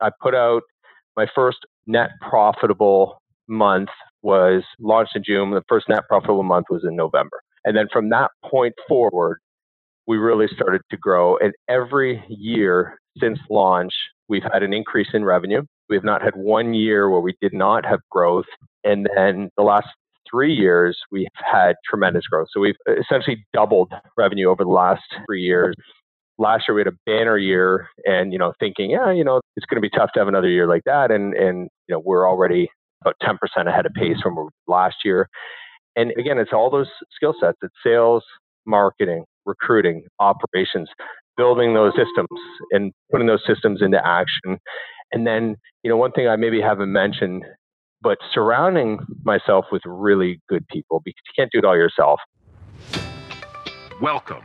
I put out my first net profitable month was launched in June. The first net profitable month was in November. And then from that point forward, we really started to grow. And every year since launch, we've had an increase in revenue. We've not had one year where we did not have growth. And then the last three years, we've had tremendous growth. So we've essentially doubled revenue over the last three years. Last year we had a banner year, and you know, thinking, yeah, you know, it's going to be tough to have another year like that, and and you know, we're already about 10% ahead of pace from last year. And again, it's all those skill sets. It's sales, marketing, recruiting, operations, building those systems and putting those systems into action. And then, you know, one thing I maybe haven't mentioned, but surrounding myself with really good people because you can't do it all yourself. Welcome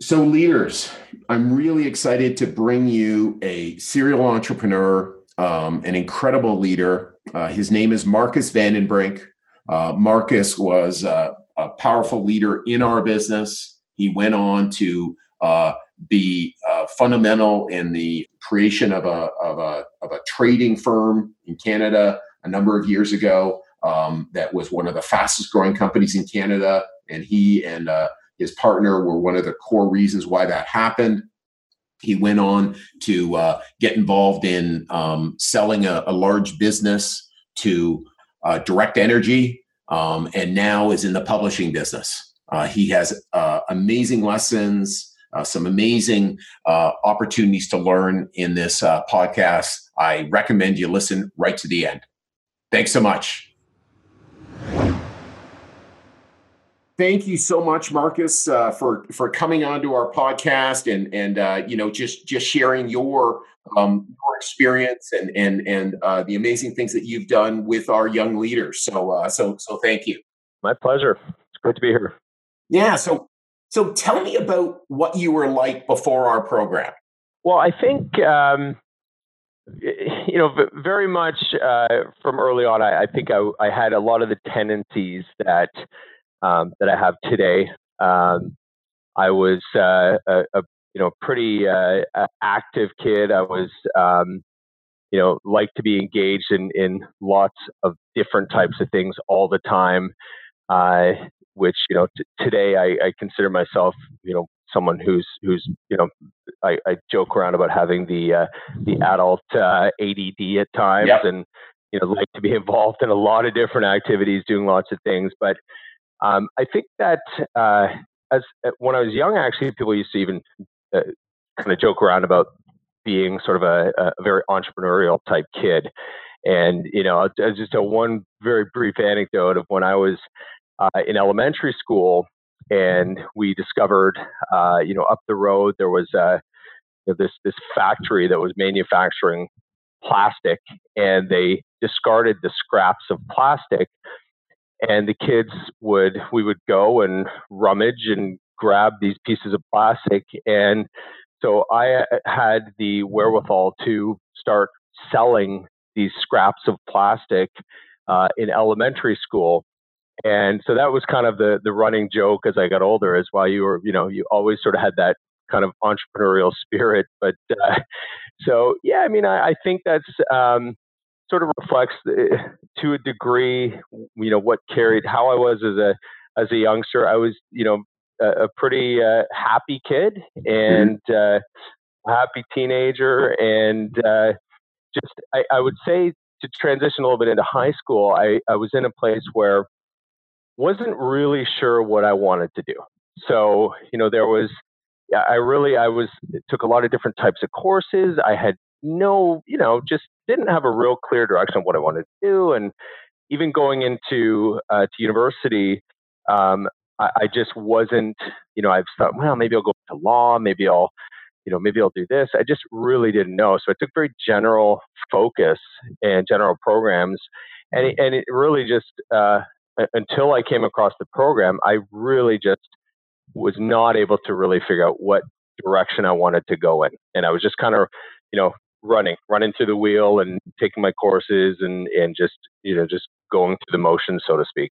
So, leaders, I'm really excited to bring you a serial entrepreneur, um, an incredible leader. Uh, his name is Marcus Vandenbrink. Uh, Marcus was uh, a powerful leader in our business. He went on to uh, be uh, fundamental in the creation of a, of, a, of a trading firm in Canada a number of years ago. Um, that was one of the fastest growing companies in Canada. And he and uh, his partner were one of the core reasons why that happened. He went on to uh, get involved in um, selling a, a, large business to uh, Direct Energy, um, and now is in the publishing business. Uh, he has uh, amazing lessons, uh, some amazing uh, opportunities to learn in this podcast. I recommend you listen right to the end. Thanks so much. Thank you so much, Marcus, uh, for for coming onto our podcast and and uh, you know just just sharing your um, your experience and and and uh, the amazing things that you've done with our young leaders. So uh, so so thank you. My pleasure. It's great to be here. Yeah. So so tell me about what you were like before our program. Well, I think. Um, you know, very much uh, from early on, I, I think I, I, had a lot of the tendencies that um, that I have today. Um, I was uh, a, a, you know pretty uh, active kid. I was um, you know like to be engaged in in lots of different types of things all the time. Uh, which you know t- today I, I, consider myself you know someone who's who's you know I, I joke around about having the uh, the adult uh, ADD at times yep. and you know like to be involved in a lot of different activities, doing lots of things, but um, I think that uh, as uh, when I was young, actually, people used to even uh, kind of joke around about being sort of a, a very entrepreneurial type kid. And you know, just a one very brief anecdote of when I was uh, in elementary school, and we discovered, uh, you know, up the road there was uh, you know, this this factory that was manufacturing plastic, and they discarded the scraps of plastic and the kids would we would go and rummage and grab these pieces of plastic and so i uh, had the wherewithal to start selling these scraps of plastic uh, in elementary school. And so that was kind of the the running joke as i got older is why you were you know you always sort of had that kind of entrepreneurial spirit but uh, so yeah i mean i, I think that's um, sort of reflects eh, to a degree, you know, what carried how I was as a as a youngster. I was, you know, a, a pretty uh, happy kid mm-hmm. and uh, happy teenager, and uh, just I, I would say to transition a little bit into high school, I, I was in a place where wasn't really sure what I wanted to do. So, you know, there was I really I was took a lot of different types of courses. I had no, you know, just didn't have a real clear direction of what I wanted to do. And even going into uh, to university, um, I, I, just wasn't, you know, I've thought, well, maybe I'll go to law, maybe I'll, you know, maybe I'll do this. I just really didn't know. So I took very general focus and general programs, and it, and it really just uh, until I came across the program, I really just was not able to really figure out what direction I wanted to go in, and I was just kind of, you know, running, running through the wheel and taking my courses and and just you know just going through the motions, so to speak.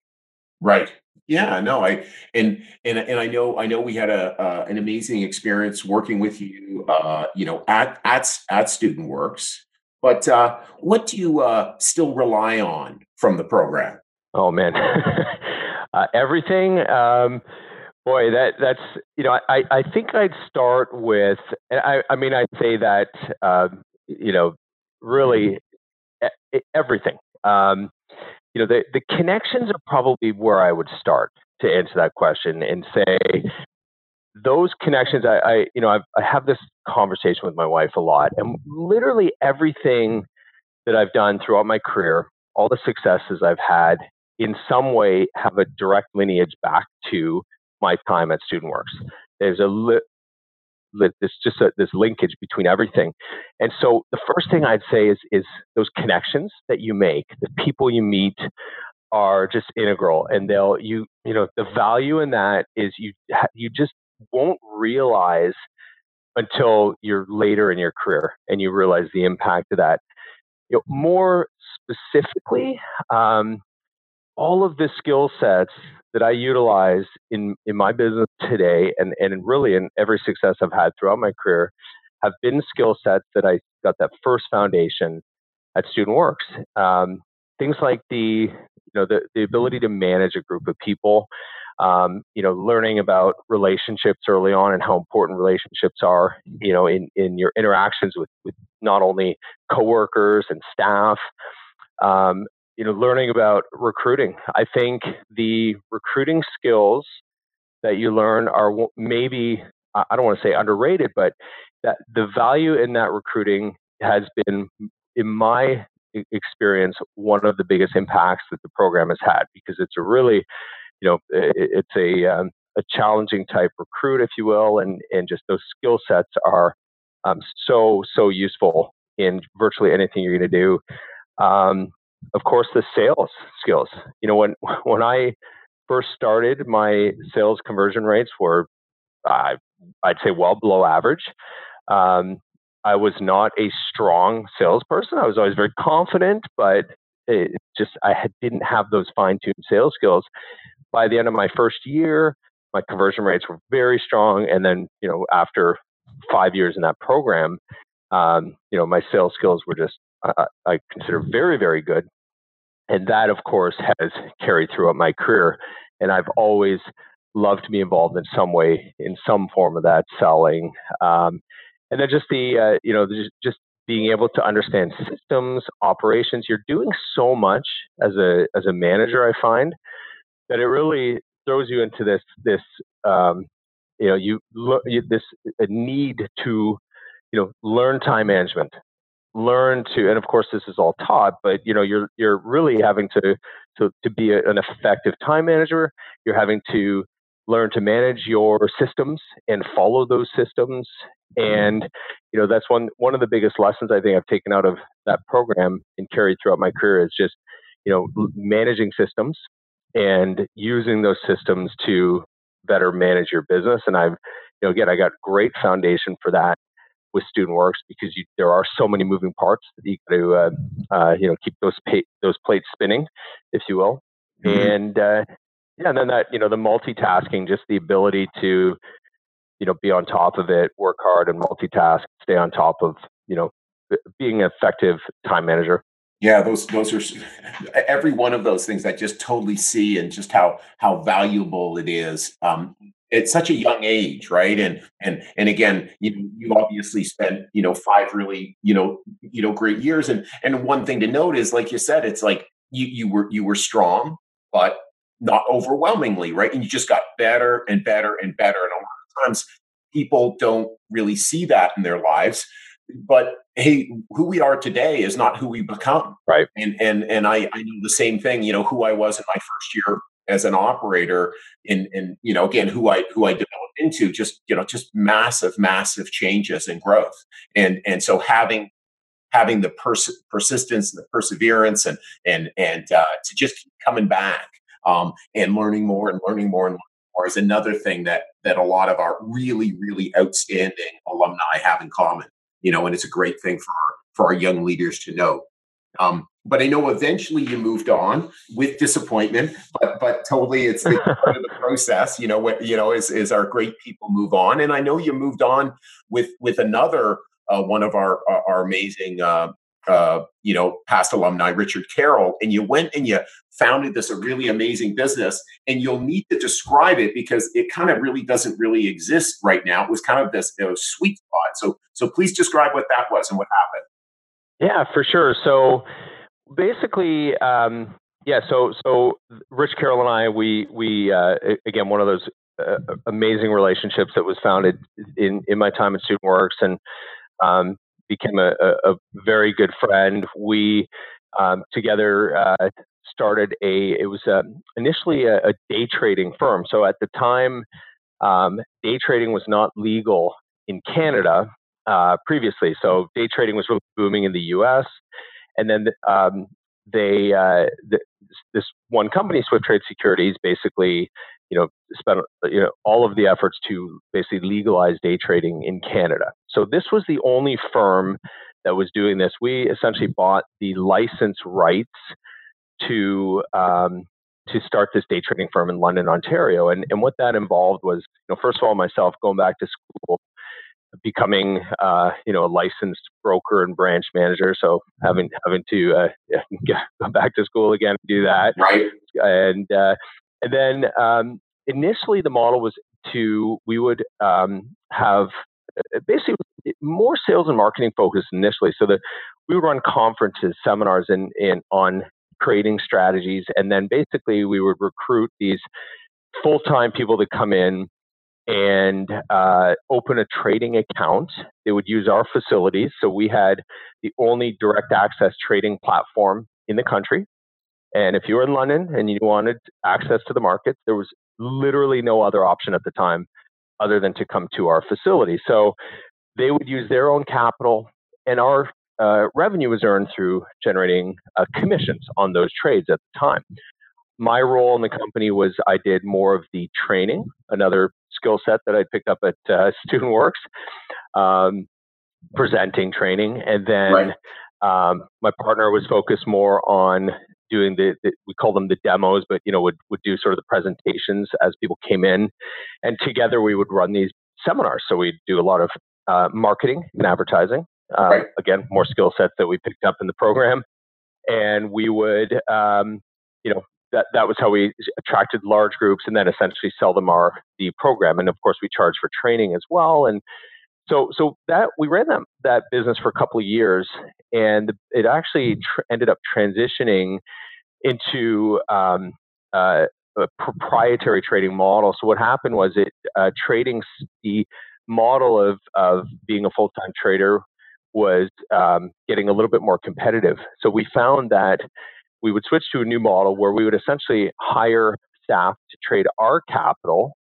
Right. Yeah, no, I and and and I know I know we had a uh, an amazing experience working with you, uh, you know, at at at Student Works. But uh, what do you uh, still rely on from the program? Oh man, uh, everything. Um, boy, that that's you know, I I think I'd start with. I I mean, I'd say that uh, you know, really everything. Um, you know, the, the connections are probably where I would start to answer that question and say those connections. I, I you know, I've, I have this conversation with my wife a lot, and literally everything that I've done throughout my career, all the successes I've had, in some way have a direct lineage back to my time at StudentWorks. There's a li- this just a, this linkage between everything. And so the first thing I'd say is is those connections that you make, the people you meet are just integral and they'll you you know the value in that is you you just won't realize until you're later in your career and you realize the impact of that. You know, more specifically, um, all of the skill sets that I utilize in, in my business today and, and really in every success I've had throughout my career have been skill sets that I got that first foundation at Student Works. Um, things like the you know the, the ability to manage a group of people, um, you know, learning about relationships early on and how important relationships are, you know, in, in your interactions with, with not only coworkers and staff, um, you know, learning about recruiting. I think the recruiting skills that you learn are maybe I don't want to say underrated, but that the value in that recruiting has been, in my experience, one of the biggest impacts that the program has had because it's a really, you know, it's a um, a challenging type recruit, if you will, and and just those skill sets are um, so so useful in virtually anything you're going to do. Um, of course, the sales skills. You know, when when I first started, my sales conversion rates were, I'd say, well below average. Um, I was not a strong salesperson. I was always very confident, but it just I had, didn't have those fine-tuned sales skills. By the end of my first year, my conversion rates were very strong, and then you know after five years in that program, um, you know my sales skills were just I, I consider very, very good. And that, of course, has carried throughout my career. And I've always loved to be involved in some way, in some form of that selling. Um, and then just the, uh, you know, just being able to understand systems, operations. You're doing so much as a as a manager. I find that it really throws you into this this um, you know you, you this need to you know learn time management learn to and of course this is all taught but you know you're you're really having to to, to be a, an effective time manager. You're having to learn to manage your systems and follow those systems. Mm-hmm. And you know that's one one of the biggest lessons i think i've taken out of that program and carried throughout my career is just you know managing systems and using those systems to better manage your business. And i've you know again i got great foundation for that with Student Works because you, there are so many moving parts that you got to uh, uh, you know keep those pa- those plates spinning, if you will. Mm-hmm. And uh, yeah, and then that you know the multitasking, just the ability to you know be on top of it, work hard and multitask, stay on top of you know being an effective time manager. Yeah, those those are every one of those things I just totally see and just how how valuable it is. Um, at such a young age right? And and and again you you obviously spent you know five really you know you know great years. And and one thing to note is like you said it's like you you were you were strong but not overwhelmingly right? And you just got better and better and better. And a lot of times people don't really see that in their lives. But hey who we are today is not who we become. Right. And and and i i know the same thing you know who i was in my first year as an operator in in you know again who I who I developed into just you know just massive massive changes and growth. And and so having having the pers- persistence and the perseverance and and and uh, to just keep coming back um, and learning more and learning more and more is another thing that that a lot of our really really outstanding alumni have in common you know and it's a great thing for our, for our young leaders to know. Um, but I know eventually you moved on with disappointment, but but totally it's, it's part of the process. You know what you know is is our great people move on, and I know you moved on with with another uh, one of our our, our amazing uh, uh, you know past alumni, Richard Carroll, and you went and you founded this a really amazing business, and you'll need to describe it because it kind of really doesn't really exist right now. It was kind of this sweet spot. So so please describe what that was and what happened. Yeah, for sure. So basically, um, yeah. So so Rich Carroll and I, we we uh, again one of those uh, amazing relationships that was founded in in my time at StudentWorks and um, became a, a, very good friend. We um, together uh, started a. It was um, initially a, a, day trading firm. So at the time, um, day trading was not legal in Canada uh, previously. So day trading was really booming in the U.S. And then um, they uh, this one company, Swift Trade Securities, basically you know spent you know all of the efforts to basically legalize day trading in Canada. So this was the only firm that was doing this. We essentially bought the license rights to um, to start this day trading firm in London, Ontario. And and what that involved was, you know, first of all, myself going back to school becoming uh, you know a licensed broker and branch manager so having having to uh, go back to school again to do that. Right. And uh, and then um, initially the model was to we would um, have uh, basically more sales and marketing focused initially so that we would run conferences seminars in, in on creating strategies and then basically we would recruit these full-time people to come in and uh, open a trading account. They would use our facilities. So we had the only direct access trading platform in the country. And if you were in London and you wanted access to the market, there was literally no other option at the time other than to come to our facility. So they would use their own capital, and our uh, revenue was earned through generating uh, commissions on those trades at the time. My role in the company was I did more of the training, another skill set that I picked up at uh, StudentWorks, um, presenting training, and then right. um, my partner was focused more on doing the, the, we call them the demos, but you know would would do sort of the presentations as people came in, and together we would run these seminars. So we'd do a lot of uh, marketing and advertising. Uh, right. Again, more skill sets that we picked up in the program, and we would um, you know that that was how we attracted large groups and then essentially sell them our the program. And of course we charge for training as well. And so so that we ran that that business for a couple of years and it actually tr- ended up transitioning into um, uh, a proprietary trading model. So what happened was it uh, trading the model of of being a full-time trader was um, getting a little bit more competitive. So we found that we would switch to a new model where we would essentially hire staff to trade our capital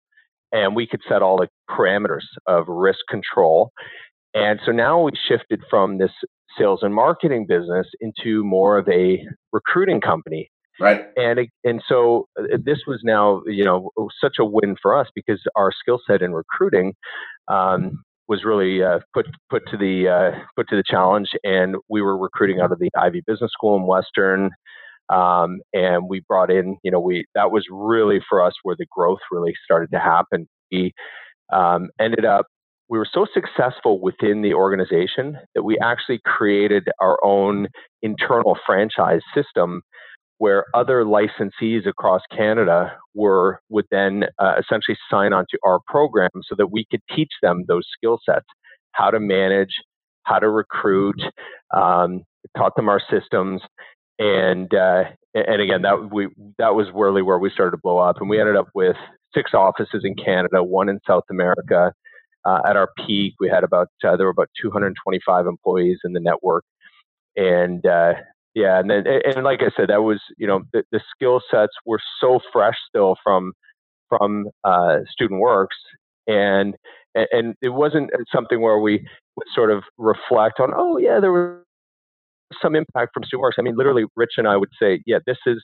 and we could set all the parameters of risk control. And so now we shifted from this sales and marketing business into more of a recruiting company. Right. And and so uh, this was now you know such a win for us because our skill set in recruiting um, was really uh, put put to the uh, put to the challenge, and we were recruiting out of the Ivey Business School in Western. Um, and we brought in, you know, we that was really for us where the growth really started to happen. We um, ended up we were so successful within the organization that we actually created our own internal franchise system where other licensees across Canada were would then uh, essentially sign on to our program so that we could teach them those skill sets, how to manage, how to recruit, um, taught them our systems, and uh, and again that we that was really where we started to blow up, and we ended up with six offices in Canada, one in South America. Uh, at our peak, we had about uh, there were about 225 employees in the network, and uh, yeah, and then and like I said, that was you know the, the skill sets were so fresh still from from uh, Student Works, and and it wasn't something where we would sort of reflect on, oh yeah, there was some impact from Student Works. I mean, literally, Rich and I would say, yeah, this is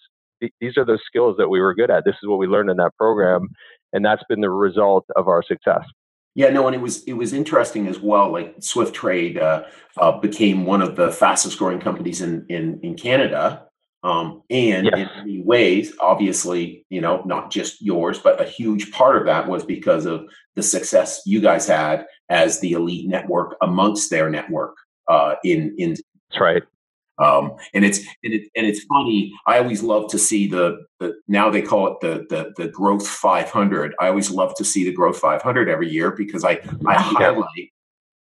these are those skills that we were good at. This is what we learned in that program, and that's been the result of our success. Yeah, no, and it was it was interesting as well. Like Swift Trade uh, uh, became one of the fastest growing companies in in in Canada, um, and yes. in many ways, obviously, you know, not just yours, but a huge part of that was because of the success you guys had as the elite network amongst their network uh, in in. That's right. Um, and it's and, it, and it's funny. I always love to see the, the now they call it the, the the growth 500. I always love to see the growth 500 every year because I I highlight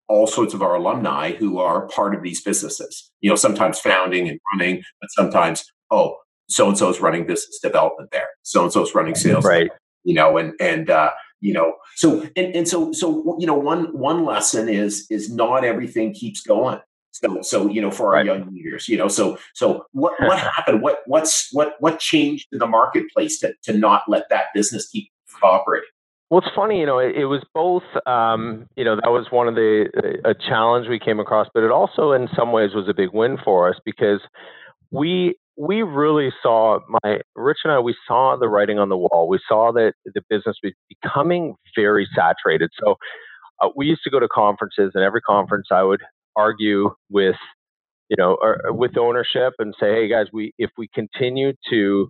all sorts of our alumni who are part of these businesses. You know, sometimes founding and running, but sometimes oh, so and so is running business development there. So and so is running sales. Right. You know, and and uh, you know, so and and so so you know, one one lesson is is not everything keeps going. So, so you know, for our right. young leaders, you know, so so what what happened? What what's what what changed in the marketplace to to not let that business keep operating? Well, it's funny, you know, it, it was both, um, you know, that was one of the, a challenge we came across, but it also in some ways was a big win for us because we, we really saw my, Rich and I, we saw the writing on the wall. We saw that the business was becoming very saturated. So uh, we used to go to conferences and every conference I would argue with you know or, with ownership and say hey guys we if we continue to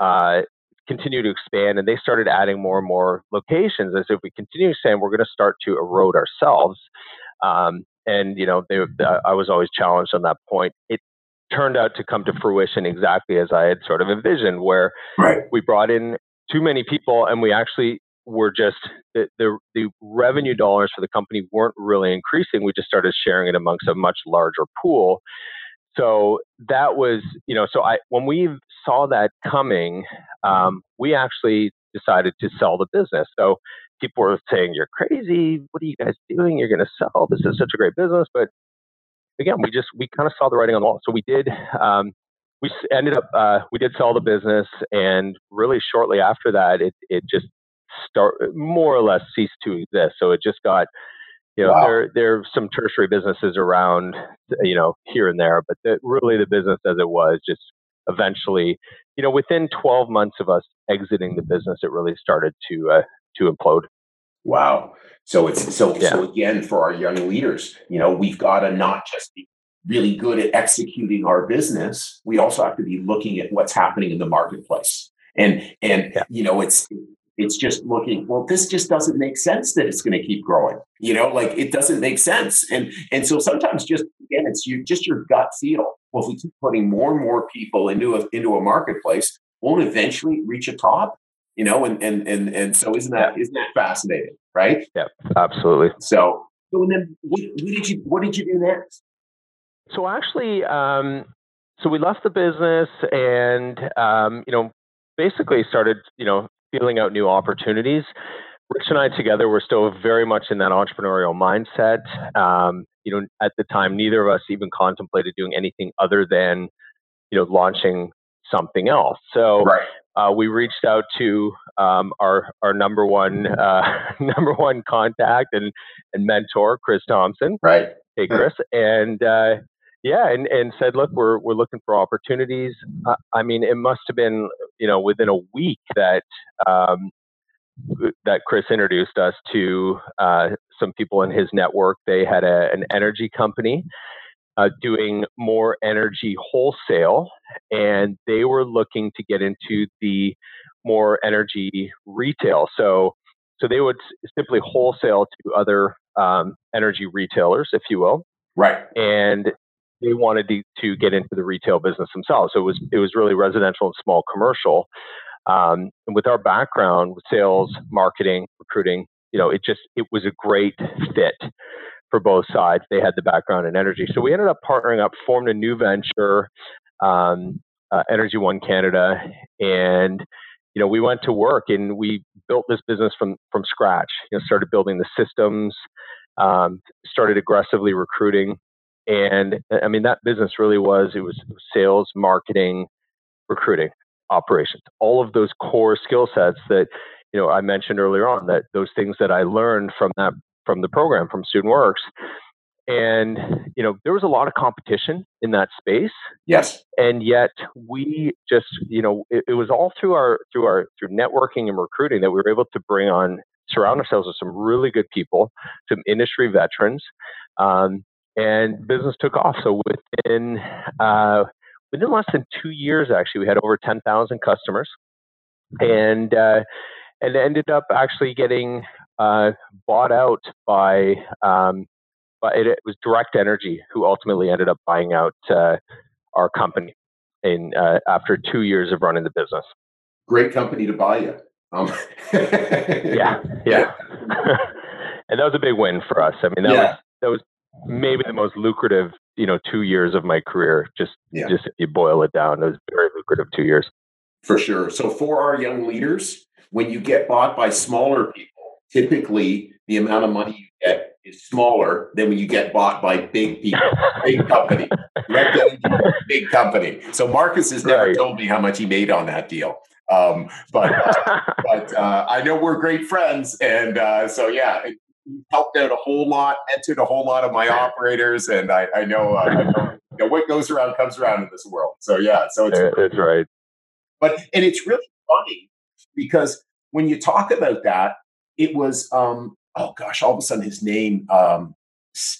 uh, continue to expand and they started adding more and more locations as if we continue saying we're going to start to erode ourselves um, and you know they, i was always challenged on that point it turned out to come to fruition exactly as i had sort of envisioned where right. we brought in too many people and we actually were just the, the, the revenue dollars for the company weren't really increasing. We just started sharing it amongst a much larger pool. So that was, you know, so I when we saw that coming, um, we actually decided to sell the business. So people were saying, "You're crazy! What are you guys doing? You're going to sell? This is such a great business." But again, we just we kind of saw the writing on the wall. So we did. Um, we ended up uh, we did sell the business, and really shortly after that, it it just start more or less ceased to exist. So it just got, you know, wow. there there are some tertiary businesses around, you know, here and there, but the, really the business as it was just eventually, you know, within 12 months of us exiting the business, it really started to uh, to implode. Wow. So it's so yeah. so again for our young leaders, you know, we've got to not just be really good at executing our business. We also have to be looking at what's happening in the marketplace. And and yeah. you know, it's it's just looking, well, this just doesn't make sense that it's going to keep growing. You know, like it doesn't make sense. And and so sometimes just again, it's you just your gut feel. Well, if we keep putting more and more people into a into a marketplace, won't eventually reach a top. You know, and and and and so isn't that not that fascinating, right? Yeah, absolutely. So so and then what, what did you what did you do next? So actually, um, so we left the business and um, you know basically started you know feeling out new opportunities. Rich and I together were still very much in that entrepreneurial mindset. Um, you know, at the time, neither of us even contemplated doing anything other than, you know, launching something else. So right. uh, we reached out to um, our our number one uh, number one contact and and mentor, Chris Thompson. Right. Hey, Chris, and uh, yeah, and, and said, look, we're we're looking for opportunities. Uh, I mean, it must have been you know within a week that um, that Chris introduced us to uh, some people in his network. They had a, an energy company uh, doing more energy wholesale, and they were looking to get into the more energy retail. So so they would simply wholesale to other um, energy retailers, if you will. Right. And they wanted to, to get into the retail business themselves. So it was it was really residential and small commercial. Um, and with our background with sales, marketing, recruiting, you know, it just it was a great fit for both sides. They had the background in energy, so we ended up partnering up, formed a new venture, um, uh, Energy One Canada, and you know we went to work and we built this business from from scratch. You know, started building the systems, um, started aggressively recruiting and I mean that business really was it was sales, marketing, recruiting, operations, all of those core skill sets that you know I mentioned earlier on that those things that I learned from that from the program from Student Works and you know there was a lot of competition in that space. Yes. And yet we just you know it, it, was all through our through our through networking and recruiting that we were able to bring on surround ourselves with some really good people some industry veterans um, and business took off so within uh, within less than two years actually we had over 10000 customers and uh, and ended up actually getting uh, bought out by um, but it, it, was Direct Energy who ultimately ended up buying out uh, our company in uh, after two years of running the business. Great company to buy you. Um. yeah, yeah, and that was a big win for us. I mean, that yeah. was that was maybe the most lucrative, you know, two years of my career. Just yeah. just if you boil it down, it was very lucrative two years. For sure. So for our young leaders, when you get bought by smaller people, typically the amount of money you get is smaller than when you get bought by big people, big company, big company. So Marcus has never right. told me how much he made on that deal. Um, but uh, but uh, I know we're great friends, and uh, so yeah, helped out a whole lot, mentored a whole lot of my operators, and I, I know, uh, I know, you know, what goes around comes around in this world. So yeah, so it's that's right. But and it's really funny because when you talk about that, it was um, oh gosh, all of a sudden his name, um,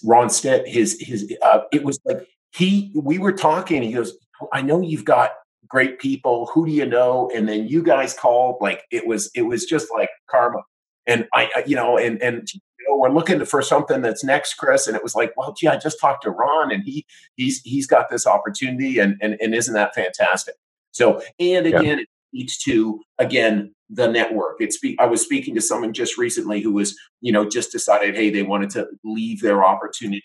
Ron Stitt, his his uh, it was like he we were talking. He goes, I know you've got great people. Who do you know? And then you guys called. Like it was it was just like karma. And I, you know, and and know, we're looking for something that's next, Chris. And it was like, well, gee, I just talked to Ron, and he he's he's got this opportunity, and and and isn't that fantastic? So, and again, yeah. it speaks to again the network. It's I was speaking to someone just recently who was, you know, just decided, hey, they wanted to leave their opportunity,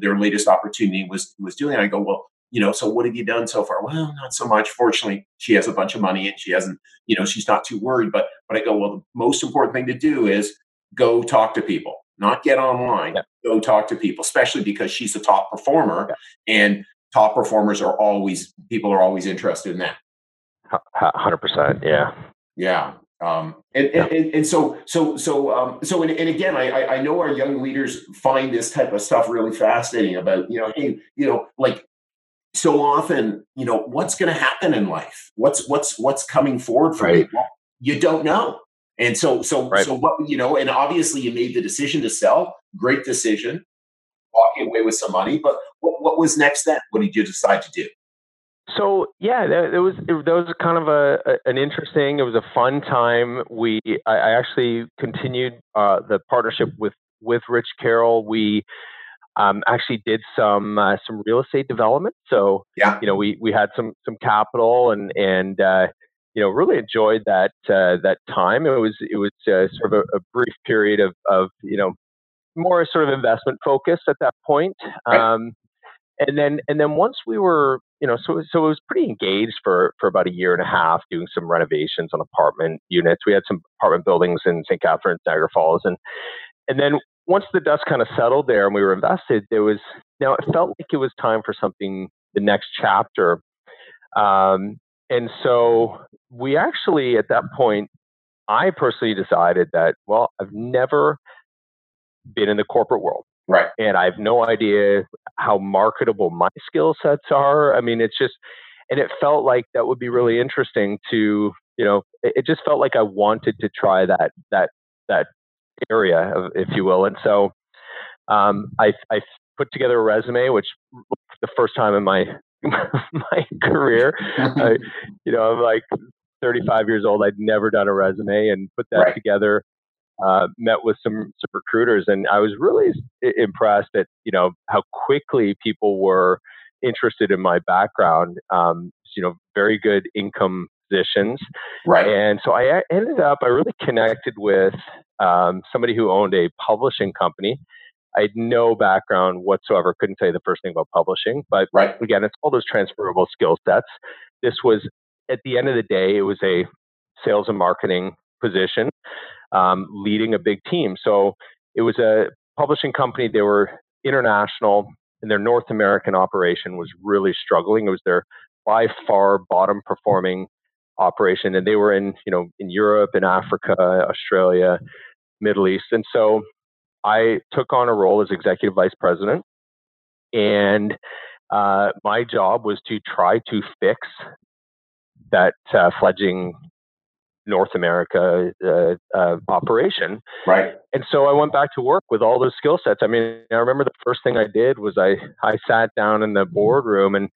their latest opportunity was was doing. I go, well, you know, so what have you done so far? Well, not so much. Fortunately, she has a bunch of money and she hasn't, you know, she's not too worried. But but I go, well, the most important thing to do is go talk to people, not get online. Yeah. Go talk to people, especially because she's a top performer, yeah. and top performers are always people are always interested in that. Hundred percent, yeah. Yeah. Um, and, yeah. and, and so so so um, so and, and again I I know our young leaders find this type of stuff really fascinating about you know hey you know like so often you know what's going to happen in life what's what's what's coming forward for right. Well, you don't know and so so right. so what you know and obviously you made the decision to sell great decision walking away with some money but what, what was next then what did you decide to do so yeah, it, was it, that was kind of a, a, an interesting. It was a fun time. We I, I actually continued uh, the partnership with with Rich Carroll. We um, actually did some uh, some real estate development. So yeah, you know we we had some some capital and and uh, you know really enjoyed that uh, that time. It was it was uh, sort of a, a, brief period of of you know more sort of investment focus at that point. Right. Um, and then and then once we were you know so so it was pretty engaged for for about a year and a half doing some renovations on apartment units we had some apartment buildings in st catharines niagara falls and and then once the dust kind of settled there and we were invested there was now it felt like it was time for something the next chapter um, and so we actually at that point i personally decided that well i've never been in the corporate world Right. And I have no idea how marketable my skill sets are. I mean, it's just, and it felt like that would be really interesting to, you know, it, it just felt like I wanted to try that, that, that area, of, if you will. And so um, I, I put together a resume, which the first time in my, my career, I, you know, I'm like 35 years old. I'd never done a resume and put that right. together uh, met with some, some recruiters, and I was really impressed at you know how quickly people were interested in my background. Um, you know, very good income positions, right? And so I ended up, I really connected with um, somebody who owned a publishing company. I had no background whatsoever. Couldn't say the first thing about publishing, but right. again, it's all those transferable skill sets. This was at the end of the day, it was a sales and marketing position um, leading a big team. So it was a publishing company. They were international. and their North American operation was really struggling. It was their by far bottom performing operation, and they were in you know in Europe, in Africa, Australia, Middle East, and so I took on a role as executive vice president, and uh, my job was to try to fix that uh, fledgling North America uh, uh, operation. Right. And so I went back to work with all those skill sets. I mean, I remember the first thing I did was I I sat down in the boardroom and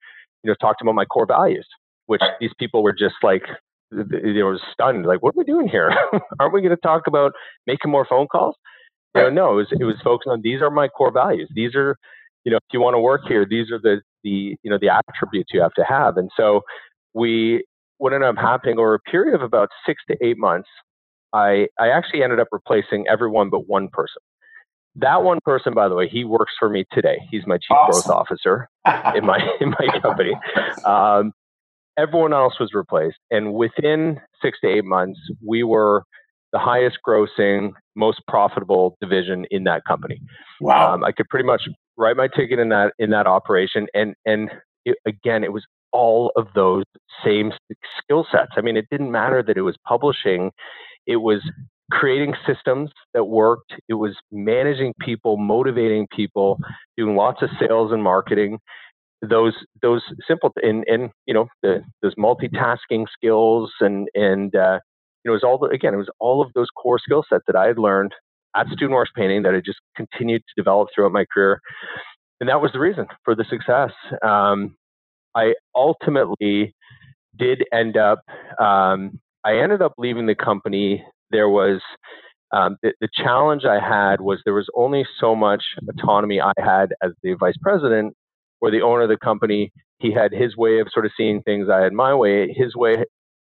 you know talked about my core values, which right. these people were just like they were stunned, like, what are we doing here? Aren't we going to talk about making more phone calls? You know, no, it was it was focused on these are my core values. These are, you know, if you want to work here, these are the the you know the attributes you have to have. And so we what ended up happening over a period of about six to eight months, I, I actually ended up replacing everyone but one person. That one person, by the way, he works for me today. He's my chief awesome. growth officer in my in my company. Um, everyone else was replaced, and within six to eight months, we were the highest grossing, most profitable division in that company. Wow! Um, I could pretty much write my ticket in that in that operation, and and it, again, it was all of those same skill sets. I mean, it didn't matter that it was publishing, it was creating systems that worked, it was managing people, motivating people, doing lots of sales and marketing. Those those simple and and you know the those multitasking skills and and uh, you know it was all the, again it was all of those core skill sets that I had learned at Student Works Painting that I just continued to develop throughout my career, and that was the reason for the success. Um, I ultimately did end up, um, I ended up leaving the company. There was um, the, the, challenge I had was there was only so much autonomy I had as the vice president or the owner of the company. He had his way of sort of seeing things. I had my way. His way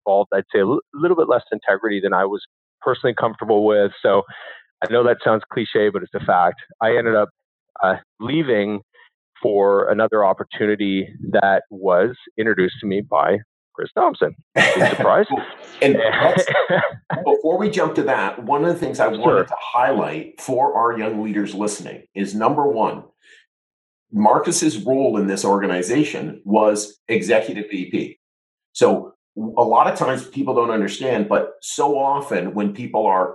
involved, I'd say, a l- little bit less integrity than I was personally comfortable with. So I know that sounds cliche, but it's a fact. I ended up uh, leaving for another opportunity that was introduced to me by Chris Thompson. Surprise! and before we jump to that, one of the things I sure. wanted to highlight for our young leaders listening is number one, Marcus's role in this organization was executive VP. So a lot of times people don't understand, but so often when people are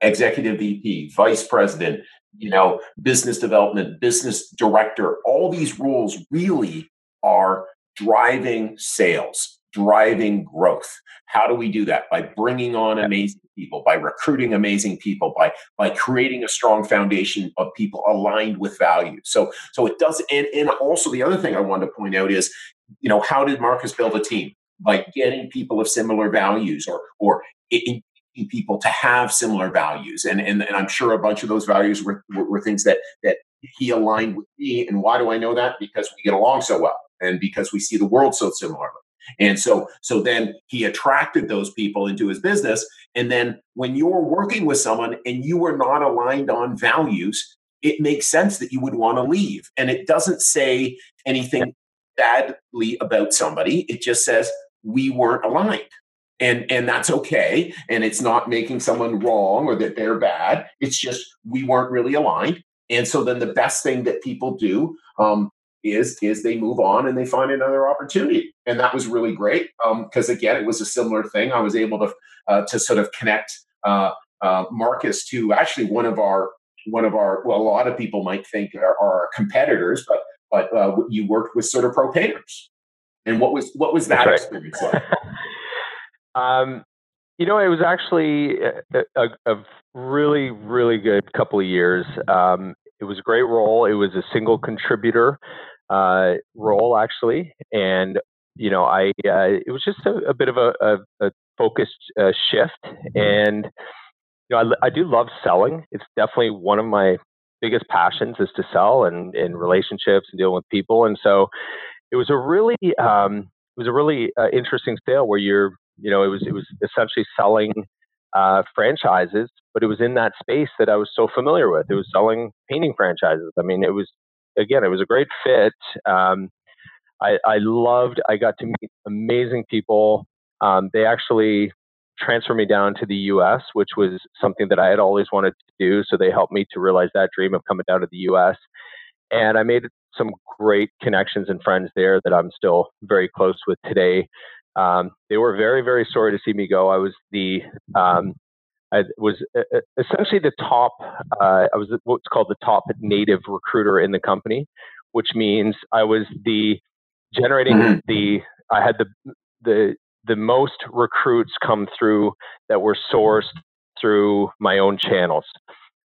executive VP, vice president, you know, business development, business director, all these roles really are driving sales, driving growth. How do we do that? By bringing on amazing people, by recruiting amazing people, by by creating a strong foundation of people aligned with value. So so it does and, and also the other thing I wanted to point out is, you know, how did Marcus build a team? By getting people of similar values or or people to have similar values. And, and, and I'm sure a bunch of those values were, were, were things that, that he aligned with me. And why do I know that? Because we get along so well and because we see the world so similarly. And so, so then he attracted those people into his business. And then when you're working with someone and you are not aligned on values, it makes sense that you would want to leave. And it doesn't say anything badly about somebody. It just says we weren't aligned and and that's okay. And it's not making someone wrong or that they're bad. It's just we weren't really aligned. And so then the best thing that people do um, is is they move on and they find another opportunity. And that was really great because um, again it was a similar thing. I was able to uh, to sort of connect uh, uh, marcus to actually one of our one of our well a lot of people might think are, are competitors but but uh, you worked with sort of pro painters. And what was what was that right. experience like Um, you know, it was actually a, a, a, really, really good couple of years. Um, it was a great role. It was a single contributor uh, role, actually, and you know, I uh, it was just a, a bit of a, a focused uh, shift, and you know, I, I do love selling. It's definitely one of my biggest passions is to sell and in relationships and dealing with people, and so it was a really um, it was a really uh, interesting sale where you're you know, it was it was essentially selling uh, franchises, but it was in that space that I was so familiar with. It was selling painting franchises. I mean, it was again, it was a great fit. Um, I, I loved. I got to meet amazing people. Um, they actually transferred me down to the U.S., which was something that I had always wanted to do. So they helped me to realize that dream of coming down to the U.S. and I made some great connections and friends there that I'm still very close with today. Um, they were very, very sorry to see me go. I was the um, I was essentially the top. Uh, I was what's called the top native recruiter in the company, which means I was the generating mm-hmm. the. I had the the the most recruits come through that were sourced through my own channels,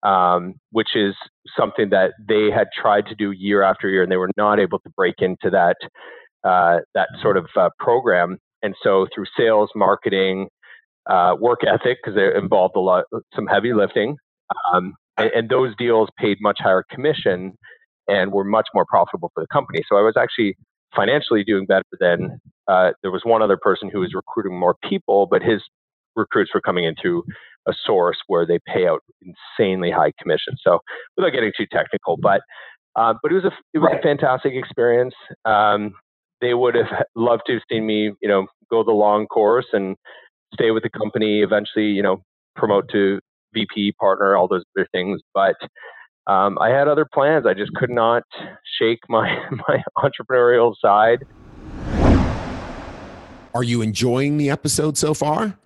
um, which is something that they had tried to do year after year, and they were not able to break into that uh, that sort of uh, program. And so, through sales, marketing, uh, work ethic, because they involved a lot, some heavy lifting, um, and, and those deals paid much higher commission and were much more profitable for the company. So I was actually financially doing better than uh, there was one other person who was recruiting more people, but his recruits were coming into a source where they pay out insanely high commission. So without getting too technical, but uh, but it was a it was right. a fantastic experience. Um, they would have loved to have seen me, you know, go the long course and stay with the company. Eventually, you know, promote to VP partner, all those other things. But um, I had other plans. I just could not shake my my entrepreneurial side. Are you enjoying the episode so far?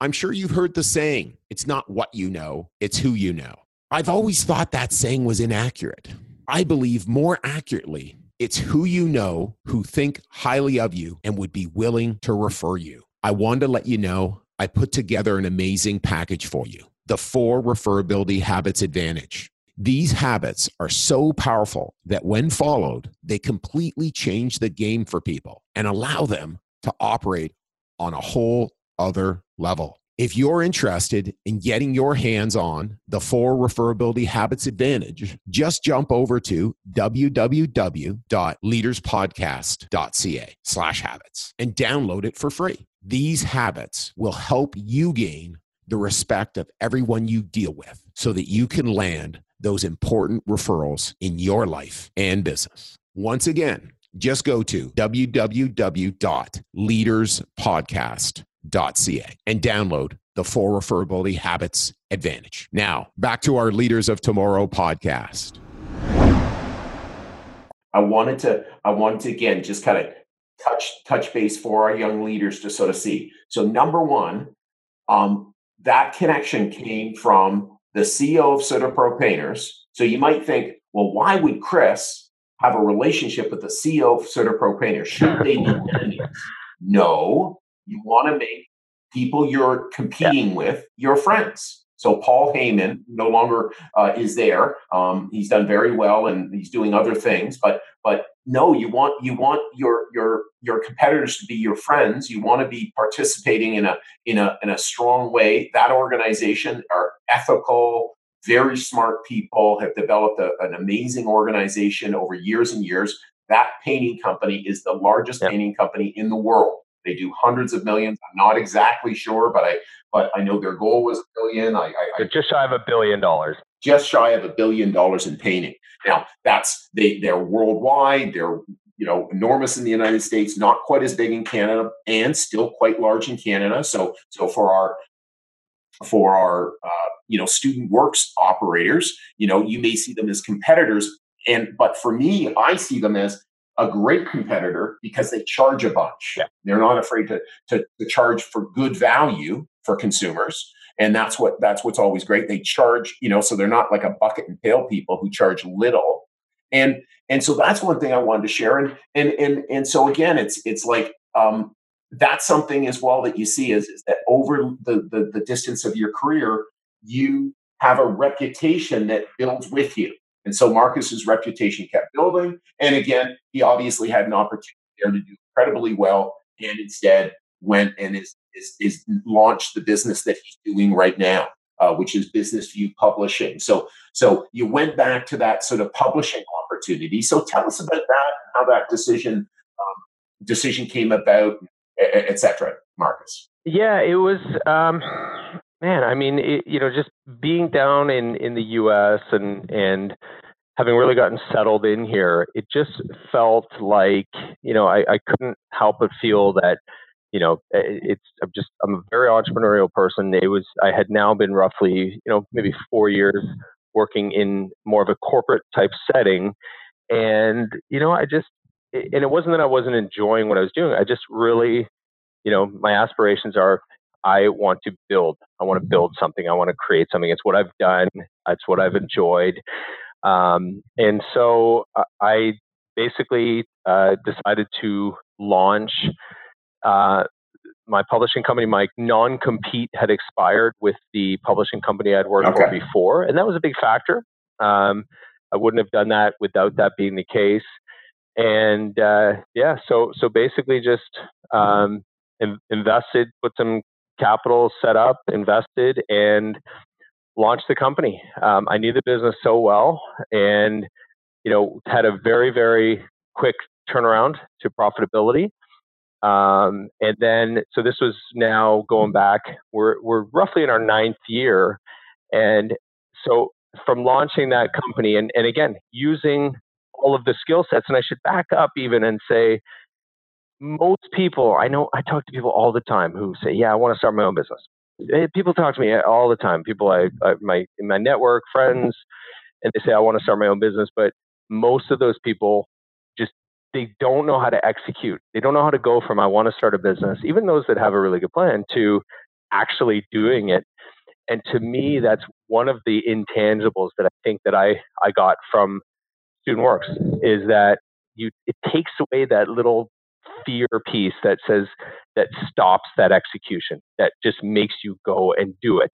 I'm sure you've heard the saying, it's not what you know, it's who you know. I've always thought that saying was inaccurate. I believe more accurately, it's who you know who think highly of you and would be willing to refer you. I wanted to let you know I put together an amazing package for you the four referability habits advantage. These habits are so powerful that when followed, they completely change the game for people and allow them to operate on a whole other level. If you're interested in getting your hands on the four referability habits advantage, just jump over to www.leaderspodcast.ca slash habits and download it for free. These habits will help you gain the respect of everyone you deal with so that you can land those important referrals in your life and business. Once again, just go to www.leaderspodcast.ca and download the four referability habits advantage. Now, back to our Leaders of Tomorrow podcast. I wanted to, I wanted to again just kind of touch touch base for our young leaders to sort of see. So number one, um, that connection came from the CEO of CertaPro Painters. So you might think, well, why would Chris have a relationship with the CEO of CertaPro Painters? Should they be enemies? No, you want to make people you're competing yeah. with your friends. So Paul Heyman no longer uh, is there. Um, he's done very well and he's doing other things. But but no, you want you want your your your competitors to be your friends. You want to be participating in a in a in a strong way. That organization are ethical, very smart people have developed a, an amazing organization over years and years. That painting company is the largest yep. painting company in the world. They do hundreds of millions. I'm not exactly sure, but I but I know their goal was a billion. I, I, They're just shy of a billion dollars. Just shy of a billion dollars in painting. Now that's they they're worldwide. They're you know enormous in the United States, not quite as big in Canada, and still quite large in Canada. So so for our for our uh, you know student works operators, you know you may see them as competitors, and but for me, I see them as a great competitor because they charge a bunch. Yeah. They're not afraid to, to, to charge for good value for consumers. And that's what that's what's always great. They charge, you know, so they're not like a bucket and pail people who charge little. And and so that's one thing I wanted to share. And and and and so again, it's it's like um, that's something as well that you see is, is that over the, the the distance of your career, you have a reputation that builds with you. And so Marcus's reputation kept building. And again, he obviously had an opportunity there to do incredibly well and instead went and is, is, is launched the business that he's doing right now. Uh, which is Business View Publishing. So, so you went back to that sort of publishing opportunity. So, tell us about that, how that decision um, decision came about, etc. Marcus. Yeah, it was. Um, man, I mean, it, you know, just being down in in the U.S. and and having really gotten settled in here, it just felt like you know I, I couldn't help but feel that you know eh, it's I'm just I'm a very entrepreneurial person. It was I had now been roughly you know maybe four years working in more of a corporate type setting, and you know, I just and it wasn't that I wasn't enjoying what I was doing. I just really, you know, my aspirations are I want to build. I want to build something. I want to create something. It's what I've done. It's what I've enjoyed. Um, and so I basically uh, decided to launch uh, my publishing company. My non compete had expired with the publishing company I'd worked okay. for before, and that was a big factor. Um, I wouldn't have done that without that being the case. And uh, yeah, so so basically just um, in, invested, put some capital set up, invested, and launched the company. Um, I knew the business so well, and you know had a very very quick turnaround to profitability. Um, and then, so this was now going back. We're we're roughly in our ninth year, and so from launching that company, and and again using all of the skill sets, and I should back up even and say most people I know I talk to people all the time who say, "Yeah, I want to start my own business." Eh, people talk to me all the time. People I, I my in my network, friends, and they say, "I want to start my own business," but most of those people just they don't know how to execute. They don't know how to go from "I want to start a business," even those that have a really good plan, to actually doing it. And to me, that's one of the intangibles that I think that I I got from Student Works is that you it takes away that little fear piece that says that stops that execution, that just makes you go and do it.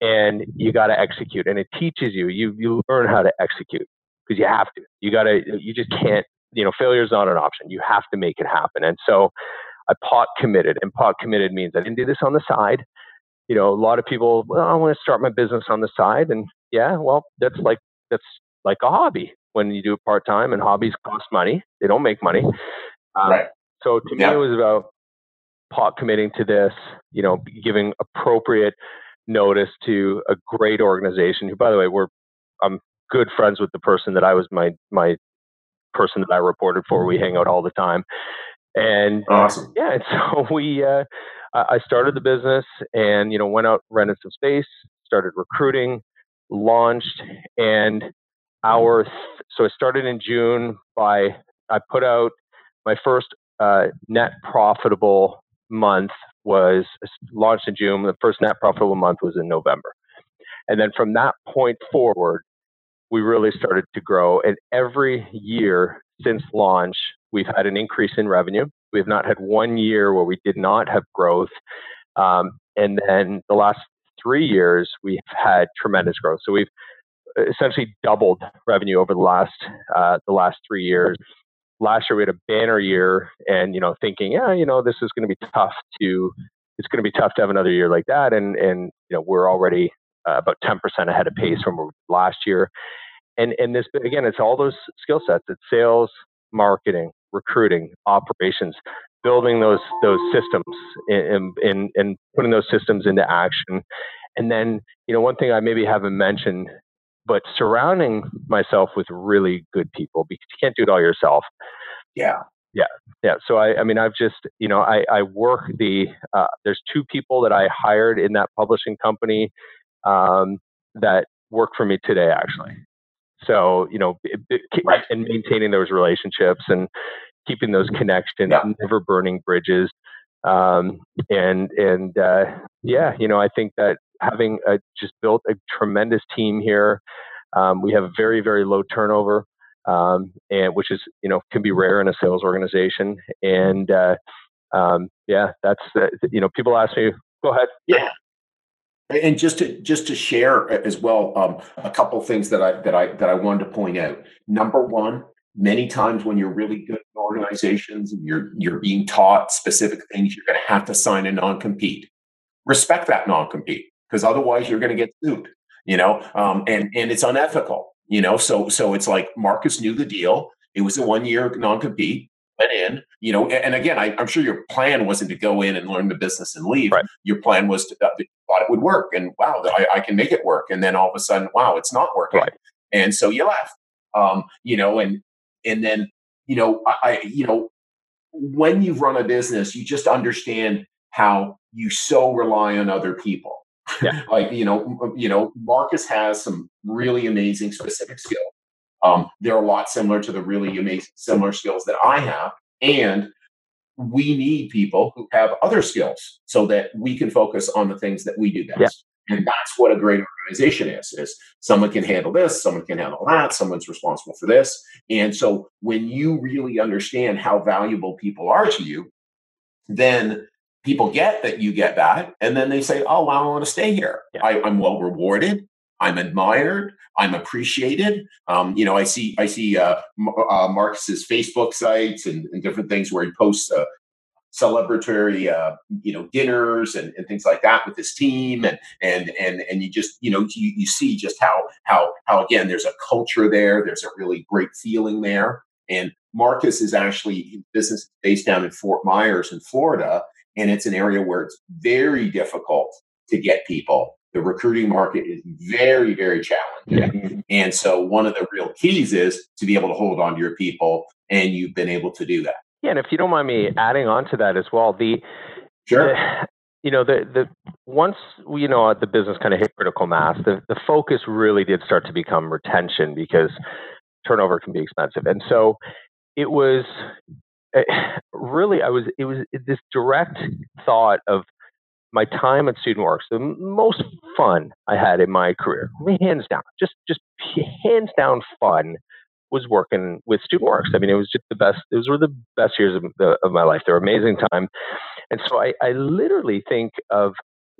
And you got to execute, and it teaches you. You you learn how to execute because you have to. You got to. You just can't. You know, failure is not an option. You have to make it happen. And so, I pot committed, and pot committed means I didn't do this on the side. You know, a lot of people. Well, I want to start my business on the side, and yeah, well, that's like that's like a hobby when you do it part time, and hobbies cost money. They don't make money. Um, right. So to me, it was about pot committing to this, you know, giving appropriate notice to a great organization who, by the way, we're, I'm good friends with the person that I was my, my person that I reported for. We hang out all the time. And awesome. Yeah. And so we, uh, I started the business and, you know, went out, rented some space, started recruiting, launched, and our, so I started in June by, I put out my first uh, net profitable month was launched in June. The first net profitable month was in November. And then from that point forward, we really started to grow. And every year since launch, we've had an increase in revenue. We have not had one year where we did not have growth. Um, and then the last three years, we've had tremendous growth. So we've essentially doubled revenue over the last uh, the last three years last year we had a banner year and you know thinking yeah you know this is going to be tough to it's going to be tough to have another year like that. And and you know we're already uh, about 10% ahead of pace from last year. And and this again it's all those skill sets. It's sales marketing recruiting operations building those those systems and, and and putting those systems into action. And then you know one thing i maybe haven't mentioned but surrounding myself with really good people because you can't do it all yourself. Yeah. Yeah. Yeah. So I, I mean, I've just, you know, I, I work the, uh, there's two people that I hired in that publishing company um, that work for me today, actually. So, you know, right. and maintaining those relationships and keeping those connections, yeah. never burning bridges. Um, and, and, uh, yeah, you know, I think that having a, just built a tremendous team here. Um, we have very, very low turnover, um, and which is you know can be rare in a sales organization. And uh, um, yeah, that's uh, you know people ask me, go ahead. Yeah. And just to just to share as well, um, a couple things that I that I that I wanted to point out. Number one, many times when you're really good in organizations and you're you're being taught specific things, you're going to have to sign a non compete. Respect that non compete because otherwise you're going to get sued you know? Um, and and it's unethical you know? So so it's like marcus knew the deal. It was a one year non-compete went in you know? And, again I, am sure your plan wasn't to go in and learn the business and leave. Right. your plan was to uh, thought it would work and wow I, I, can make it work. And then all of a sudden wow it's not working. Right. and so you left um, you know? And and then you know I, I you know when you run a business you just understand how you so rely on other people yeah. like you know, you know, Marcus has some really amazing specific skill. Um, they're a lot similar to the really amazing similar skills that I have. And we need people who have other skills so that we can focus on the things that we do best. Yeah. And that's what a great organization is, is someone can handle this, someone can handle that, someone's responsible for this. And so when you really understand how valuable people are to you, then people get that you get that. And then they say, oh, well, I want to stay here. Yeah. I, I'm well rewarded. I'm admired. I'm appreciated. Um, you know, I see I see uh, uh, Marcus's Facebook sites and, and, different things where he posts uh, celebratory, uh, you know, dinners and, and, things like that with his team, and and and and you just you know you, you see just how how how again there's a culture there. There's a really great feeling there. And Marcus is actually business based down in Fort Myers in Florida, and it's an area where it's very difficult to get people the recruiting market is very, very challenging. Yeah. And so one of the real keys is to be able to hold on to your people, and you've been able to do that. Yeah, and if you don't mind me adding on to that as well, the sure. The, you know, the the once you know the business kind of hit critical mass, the the focus really did start to become retention because turnover can be expensive, and so it was eh, really I was it was this direct thought of my time at StudentWorks, the most fun I had in my career, hands down, just just hands down fun, was working with StudentWorks. I mean, it was just the best. Those were the best years of, the, of my life. They were amazing time, and so I, I literally think of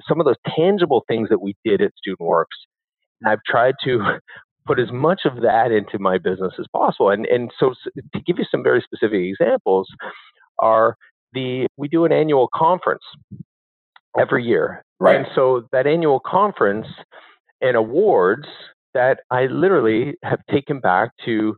some of those tangible things that we did at StudentWorks, and I've tried to put as much of that into my business as possible. And and so to give you some very specific examples, are the we do an annual conference every year. Right. And so that annual conference and awards that I literally have taken back to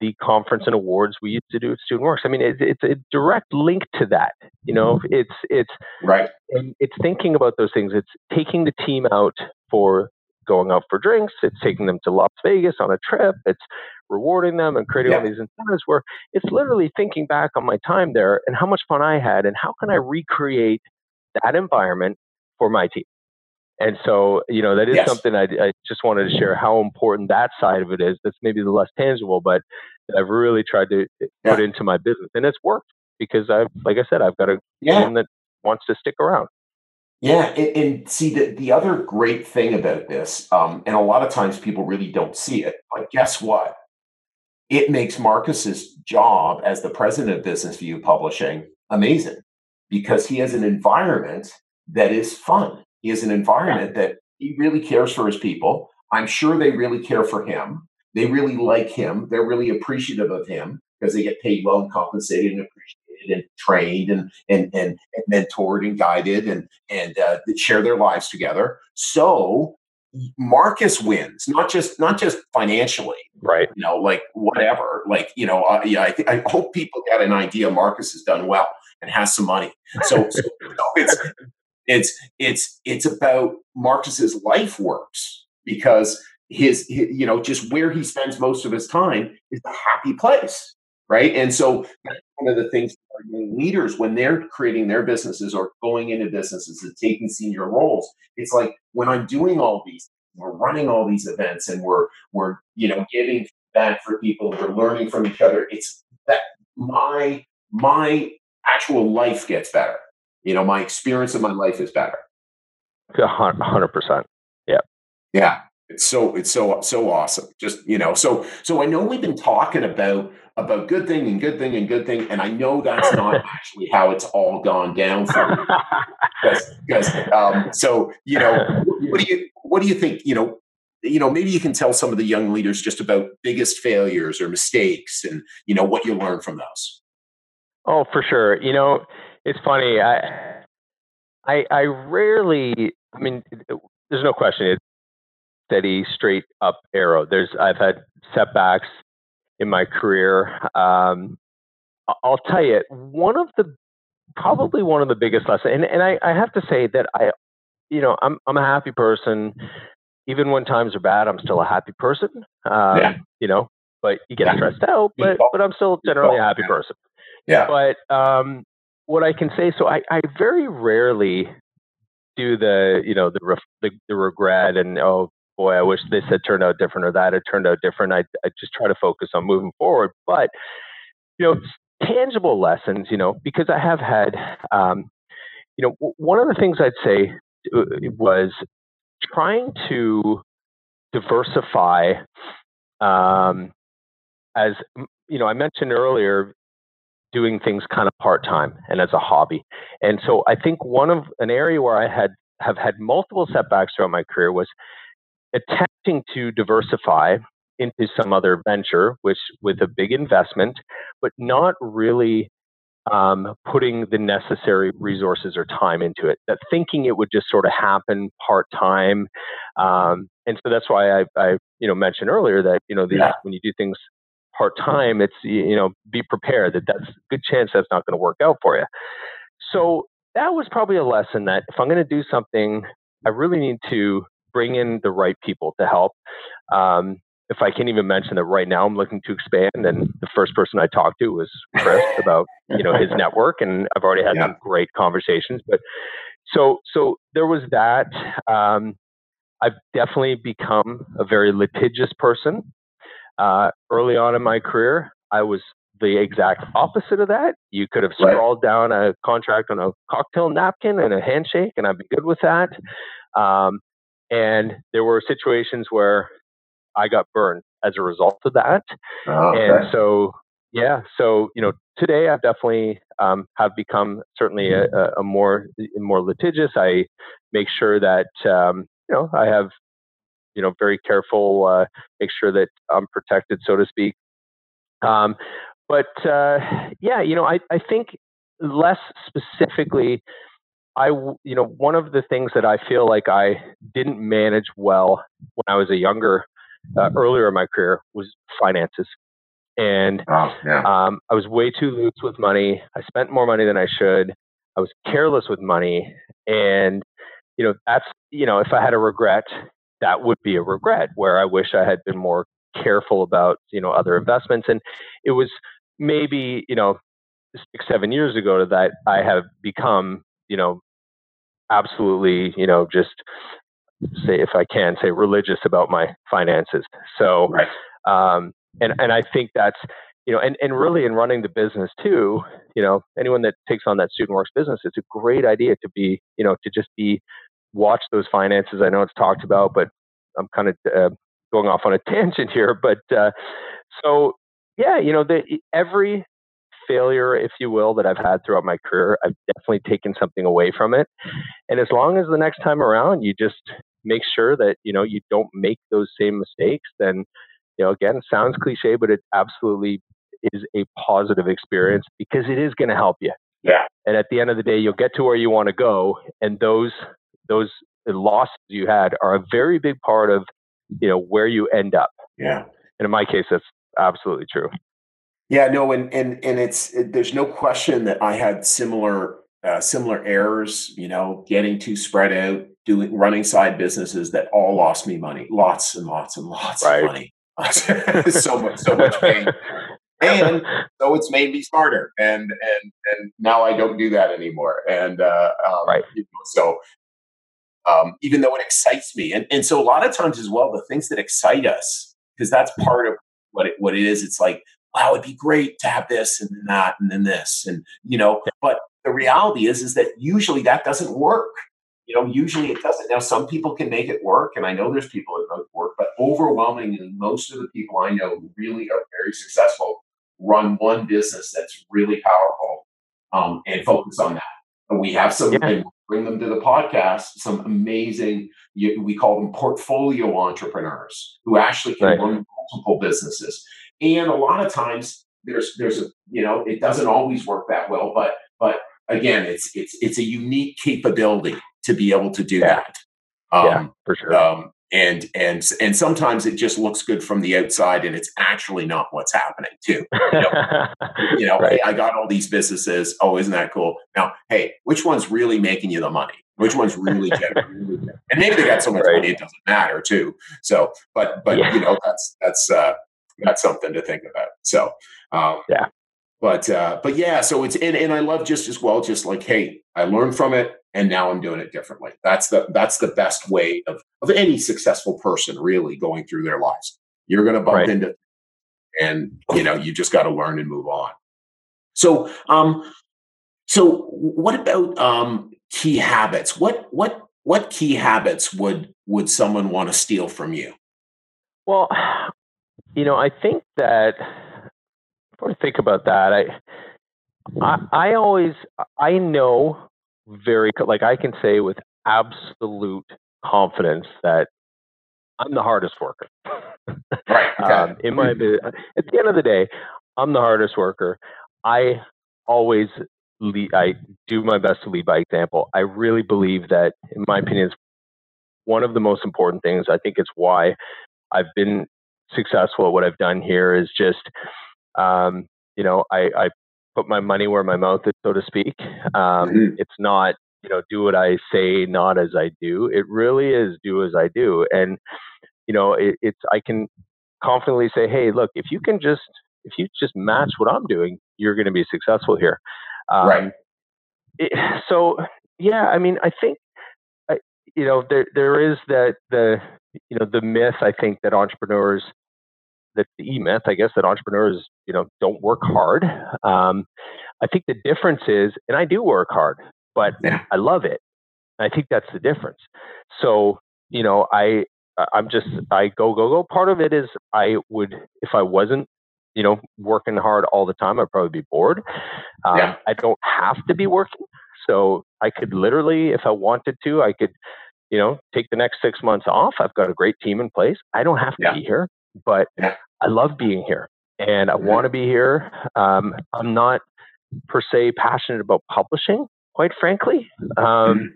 the conference and awards we used to do at StudentWorks. I mean, it's, it's a direct link to that. You know, it's it's right. And it's thinking about those things. It's taking the team out for going out for drinks. It's taking them to Las Vegas on a trip. It's rewarding them and creating yeah. all these incentives where it's literally thinking back on my time there and how much fun I had and how can I recreate that environment for my team. And so, you know, that is yes. something I, I, just wanted to share how important that side of it is. That's maybe the less tangible, but I've really tried to eh, put into my business, and it's worked because I've, like I said, I've got a yeah. team that wants to stick around. Yeah, and, and, see the the other great thing about this, um, and a lot of times people really don't see it, but guess what? It makes Marcus's job as the president of Business View Publishing amazing because he has an environment that is fun. He has an environment that he really cares for his people. I'm sure they really care for him. They really like him. They're really appreciative of him because they get paid well and compensated and appreciated and trained and and and, and mentored and guided and and uh, share their lives together. So Marcus wins, not just not just financially, right? You know, like whatever. Like you know, uh, yeah. I, th- I hope people get an idea. Marcus has done well and has some money. So, so you know, it's it's it's it's about Marcus's life works because his, his, you know just where he spends most of his time is a happy place, right? And so that's one of the things leaders when they're creating their businesses or going into businesses and taking senior roles. It's like when I'm doing all these, we're running all these events and we're we're you know giving back for people, we're learning from each other. It's that my my actual life gets better. You know, my experience of my life is better. hundred percent. Yeah. Yeah. It's so it's so so awesome. Just you know, so so I know we've been talking about about good thing and good thing and good thing, and I know that's not actually how it's all gone down for. Because because um, so you know, what do you what do you think? You know, you know, maybe you can tell some of the young leaders just about biggest failures or mistakes, and you know what you learned from those. Oh, for sure. You know, it's funny. I I, I rarely. I mean, there's no question. It's steady, straight up arrow. There's I've had setbacks in my career. Um, I'll tell you, one of the probably one of the biggest lessons, and, and I, I have to say that I, you know, I'm I'm a happy person. Even when times are bad, I'm still a happy person. Um, yeah. You know, but you get stressed out. But but I'm still generally a happy person. Yeah. But um, what I can say, so I, I very rarely do the, you know, the, ref, the, the regret and oh, boy, I wish this had turned out different or that had turned out different. I, I just try to focus on moving forward. But, you know, tangible lessons, you know, because I have had, um, you know, one of the things I'd say uh, was trying to diversify um, as you know i mentioned earlier doing things kind of part time and as a hobby and so i think one of an area where i had have had multiple setbacks throughout my career was attempting to diversify into some other venture which with a big investment but not really um, putting the necessary resources or time into it. That thinking it would just sort of happen part time, um, and so that's why I, I, you know, mentioned earlier that you know, yeah. when you do things part time, it's you know, be prepared that that's a good chance that's not going to work out for you. So that was probably a lesson that if I'm going to do something, I really need to bring in the right people to help. Um, if I can even mention that right now I'm looking to expand, and the first person I talked to was Chris about you know his network, and I've already had yeah. some great conversations. But so so there was that. Um, I've definitely become a very litigious person. Uh, early on in my career, I was the exact opposite of that. You could have scrawled right. down a contract on a cocktail napkin and a handshake, and I'd be good with that. Um, and there were situations where I got burned as a result of that. Oh, okay. And so, yeah, so you know, today I've definitely um, have become certainly a, a, more more litigious. I make sure that um, you know I have you know very careful, uh, make sure that I'm protected, so to speak. Um, but uh, yeah, you know, I I think less specifically. I, you know, one of the things that I feel like I didn't manage well when I was a younger uh, earlier in my career was finances. And oh, yeah. um, I was way too loose with money. I spent more money than I should. I was careless with money. And, you know, that's, you know, if I had a regret, that would be a regret where I wish I had been more careful about, you know, other investments. And it was maybe, you know, six, seven years ago that I have become, you know, absolutely, you know, just say if I can say religious about my finances. So, right. um, and and I think that's you know, and and really in running the business too, you know, anyone that takes on that student works business, it's a great idea to be you know to just be watch those finances. I know it's talked about, but I'm kind of uh, going off on a tangent here. But uh, so yeah, you know, the, every failure, if you will, that I've had throughout my career, I've definitely taken something away from it. And as long as the next time around you just make sure that, you know, you don't make those same mistakes, then, you know, again, sounds cliche, but it absolutely is a positive experience because it is going to help you. Yeah. And at the end of the day, you'll get to where you want to go. And those, those losses you had are a very big part of, you know, where you end up. Yeah. And in my case, that's absolutely true. Yeah, no, and and and it's it, there's no question that I had similar uh, similar errors. You know, getting too spread out, doing running side businesses that all lost me money, lots and lots and lots right. of money, so much so much pain. and so it's made me smarter and and and now i don't do that anymore and uh um, right you know, so um even though it excites me and and so a lot of times as well the things that excite us because that's part of what it what it is it's like wow, it'd be great to have this and then that and then this. And, you know, but the reality is, is that usually that doesn't work. You know, usually it doesn't. Now, some people can make it work, and I know there's people that don't work, but overwhelmingly, most of the people I know who really are very successful run one business that's really powerful um, and focus on that. And we have some, yeah. bring them to the podcast, some amazing, we call them portfolio entrepreneurs who actually can right. run multiple businesses. And a lot of times there's there's a you know it doesn't always work that well, but but again it's it's it's a unique capability to be able to do yeah. that. Um, yeah, for sure. Um, and and and sometimes it just looks good from the outside and it's actually not what's happening too you know, you know right. hey i got all these businesses oh isn't that cool now hey which one's really making you the money which one's really generating and maybe they got so much right. money it doesn't matter too so but but yeah. you know that's that's uh that's something to think about. So, um, yeah. but uh, but yeah, so it's and, and I love just as well, just like, hey, I learned from it and now I'm doing it differently. That's the that's the best way of of any successful person really going through their lives. You're gonna bump right. into and you know, you just gotta learn and move on. So um so what about um key habits? What what what key habits would would someone want to steal from you? Well, you know, I think that before I think about that, I, I, I always, I know very, like I can say with absolute confidence that I'm the hardest worker. right. Okay. um, in my, at the end of the day, I'm the hardest worker. I always lead, I do my best to lead by example. I really believe that, in my opinion, it's one of the most important things. I think it's why I've been successful at what I've done here is just um, you know, I, I put my money where my mouth is, so to speak. Um, mm-hmm. It's not, you know, do what I say, not as I do. It really is do as I do. And, you know, it, it's, I can confidently say, hey, look, if you can just, if you just match what I'm doing, you're going to be successful here. Um, right. It, so, yeah, I mean, I think, I, you know, there, there is that, the, you know, the myth, I think that entrepreneurs, that the e myth, I guess, that entrepreneurs, you know, don't work hard. Um, I think the difference is, and I do work hard, but yeah. I love it. I think that's the difference. So, you know, I, I'm just, I go, go, go. Part of it is I would, if I wasn't, you know, working hard all the time, I'd probably be bored. Um, yeah. I don't have to be working. So I could literally, if I wanted to, I could, you know, take the next six months off. I've got a great team in place. I don't have to yeah. be here but I love being here and I want to be here. Um, I'm not per se passionate about publishing, quite frankly. Um, mm-hmm.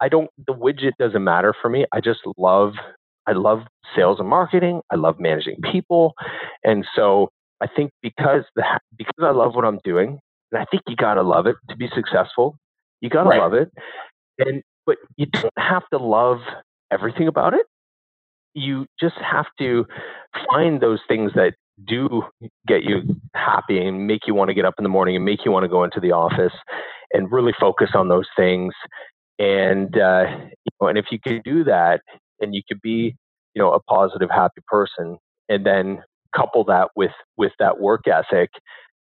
I don't, the widget doesn't matter for me. I just love, I love sales and marketing. I love managing people. And so I think because the, because I love what I'm doing, and I think you got to love it to be successful. You got to right. love it. And, but you don't have to love everything about it you just have to find those things that do get you happy and make you want to get up in the morning and make you want to go into the office and really focus on those things. And uh, you know, and if you can do that and you could be you know a positive happy person and then couple that with with that work ethic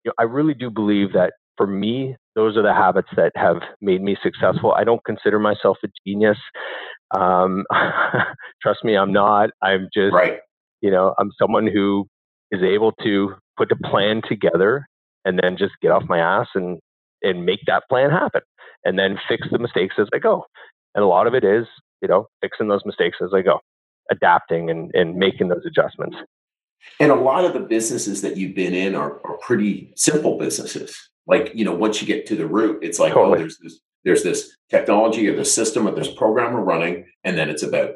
you know, i really do believe that for me those are the habits that have made me successful i don't consider myself a genius um, trust me, I'm not. I'm just, right. you know, I'm someone who is able to put a plan together and then just get off my ass and and make that plan happen, and then fix the mistakes as I go. And a lot of it is, you know, fixing those mistakes as I go, adapting and and making those adjustments. And a lot of the businesses that you've been in are, are pretty simple businesses. Like, you know, once you get to the root, it's like, oh, totally. oh, there's this there's this technology or this system or this program we're running, and then it's about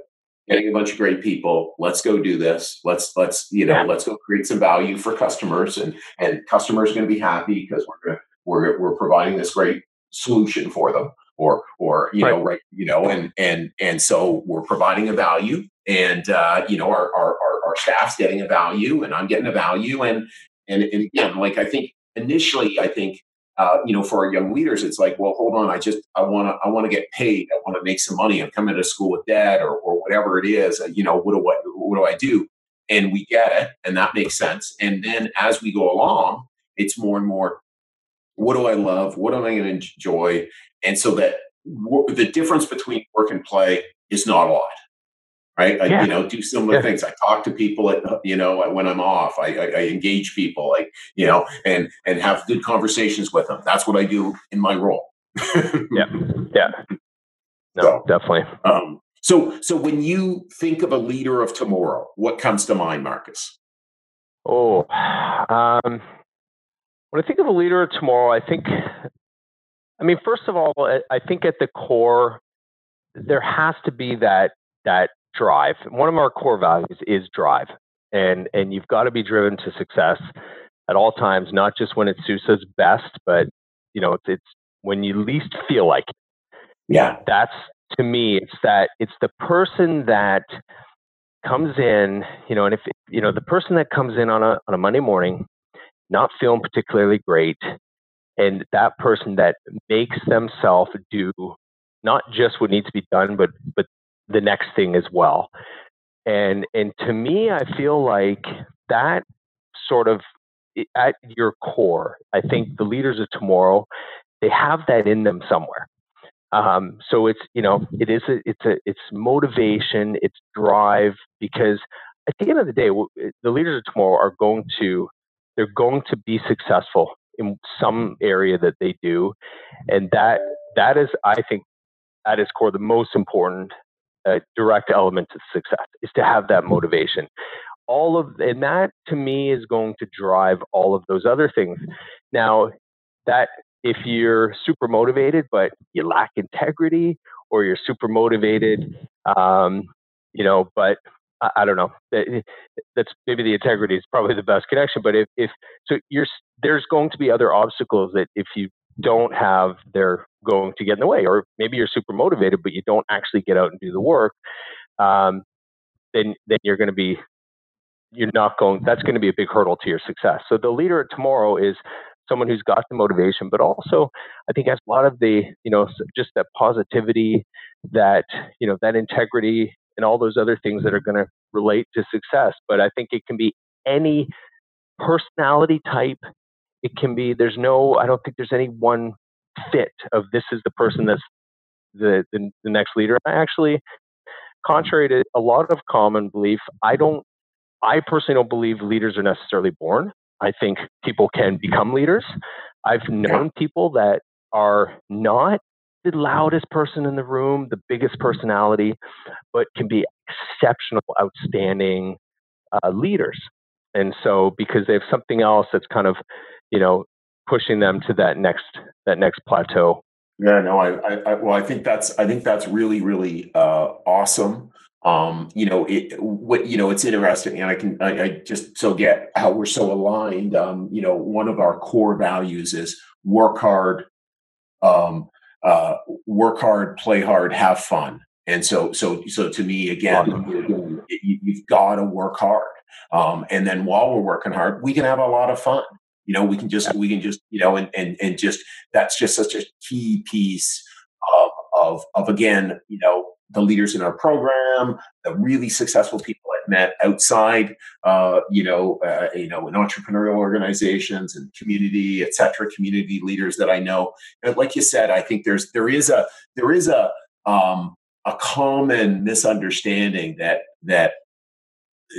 getting a bunch of great people. Let's go do this. Let's let's you know let's go create some value for customers, and and customers are going to be happy because we're gonna, we're we're providing this great solution for them, or or you right. know right you know and and and so we're providing a value, and uh, you know our, our our our staff's getting a value, and I'm getting a value, and and and again like I think initially I think uh, you know, for our young leaders, it's like, well, hold on, I just I want to I want to get paid, I want to make some money, I'm coming to school with debt or or whatever it is. Uh, you know, what do I what do I do? And we get it, and that makes sense. And then as we go along, it's more and more, what do I love? What am I going to enjoy? And so that the difference between work and play is not a lot right? I, you know, do similar yeah. things. I talk to people at, you know, when I'm off, I, I, I, engage people, like, you know, and, and have good conversations with them. That's what I do in my role. yeah. Yeah. No, so, definitely. Um, so, so when you think of a leader of tomorrow, what comes to mind, Marcus? Oh, um, when I think of a leader of tomorrow, I think, I mean, first of all, I think at the core, there has to be that that drive. One of our core values is drive, and and you've got to be driven to success at all times, not just when it suits us best, but you know it's, it's when you least feel like it. Yeah, that's to me. It's that it's the person that comes in, you know, and if you know the person that comes in on a on a Monday morning, not feeling particularly great, and that person that makes themselves do not just what needs to be done, but but the next thing as well. And and to me, I feel like that sort of at your core, I think the leaders of tomorrow, they have that in them somewhere. Um, so it's you know it is a, it's a it's motivation, it's drive because at the end of the day, the leaders of tomorrow are going to they're going to be successful in some area that they do, and that that is I think at its core the most important uh, direct element to success is to have that motivation. All of and that to me is going to drive all of those other things. Now that if you're super motivated but you lack integrity, or you're super motivated, um, you know, but I, I don't know. That's maybe the integrity is probably the best connection. But if, if so, you're there's going to be other obstacles that if you don't have, they're going to get in the way. Or maybe you're super motivated, but you don't actually get out and do the work. Um, then then you're going to be you're not going. That's going to be a big hurdle to your success. So the leader of tomorrow is someone who's got the motivation, but also I think has a lot of the you know just that positivity, that you know that integrity, and all those other things that are going to relate to success. But I think it can be any personality type. It can be, there's no, I don't think there's any one fit of this is the person that's the, the, the next leader. I actually, contrary to a lot of common belief, I don't, I personally don't believe leaders are necessarily born. I think people can become leaders. I've known people that are not the loudest person in the room, the biggest personality, but can be exceptional, outstanding uh, leaders. And so, because they have something else that's kind of, you know, pushing them to that next that next plateau. Yeah, no, I, I, well, I think that's I think that's really really uh, awesome. Um, you know, it what you know, it's interesting, and I can I, I just so get how we're so aligned. Um, you know, one of our core values is work hard, um, uh, work hard, play hard, have fun. And so, so, so to me, again, you, have got to work hard. Um, and then while we're working hard, we can have a lot of fun. You know, we can just, we can just, you know, and and and just that's just such a key piece of of of again, you know, the leaders in our program, the really successful people I've met outside, uh, you know, uh, you know, in entrepreneurial organizations and community, et cetera, community leaders that I know. And like you said, I think there's there is a there is a um, a common misunderstanding that that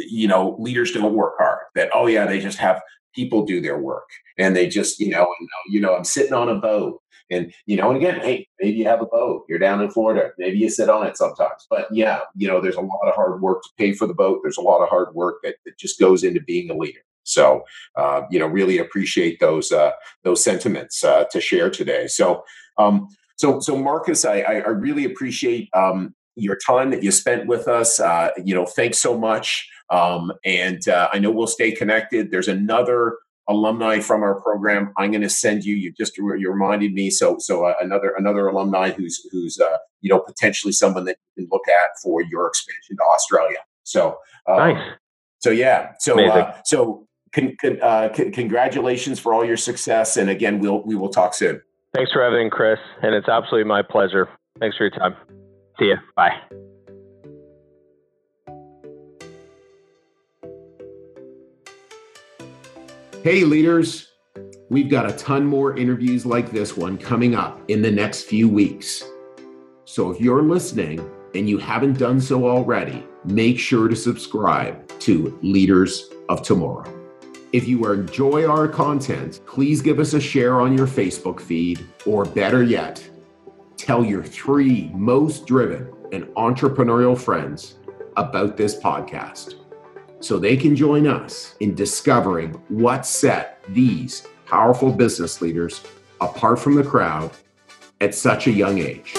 you know leaders don't work hard. That oh yeah, they just have people do their work and they just you know you know I'm sitting on a boat and you know, and again, hey, maybe you have a boat. You're down in Florida. Maybe you sit on it sometimes. But yeah, you know, there's a lot of hard work to pay for the boat. There's a lot of hard work that, that just goes into being a leader. So, uh, you know, really appreciate those uh, those sentiments uh, to share today. So, um, so, so Marcus, I, I really appreciate um, your time that you spent with us. Uh, you know, thanks so much. Um, and uh, I know we'll stay connected. There's another alumni from our program. I'm going to send you. You just you reminded me. So so uh, another another alumni who's who's uh, you know potentially someone that you can look at for your expansion to Australia. So um, nice. So yeah. So uh, so con, con, uh, c- congratulations for all your success. And again, we'll we will talk soon. Thanks for having Chris, and it's absolutely my pleasure. Thanks for your time. See you. Bye. Hey, leaders, we've got a ton more interviews like this one coming up in the next few weeks. So if you're listening and you haven't done so already, make sure to subscribe to Leaders of Tomorrow. If you enjoy our content, please give us a share on your Facebook feed, or better yet, tell your three most driven and entrepreneurial friends about this podcast so they can join us in discovering what set these powerful business leaders apart from the crowd at such a young age.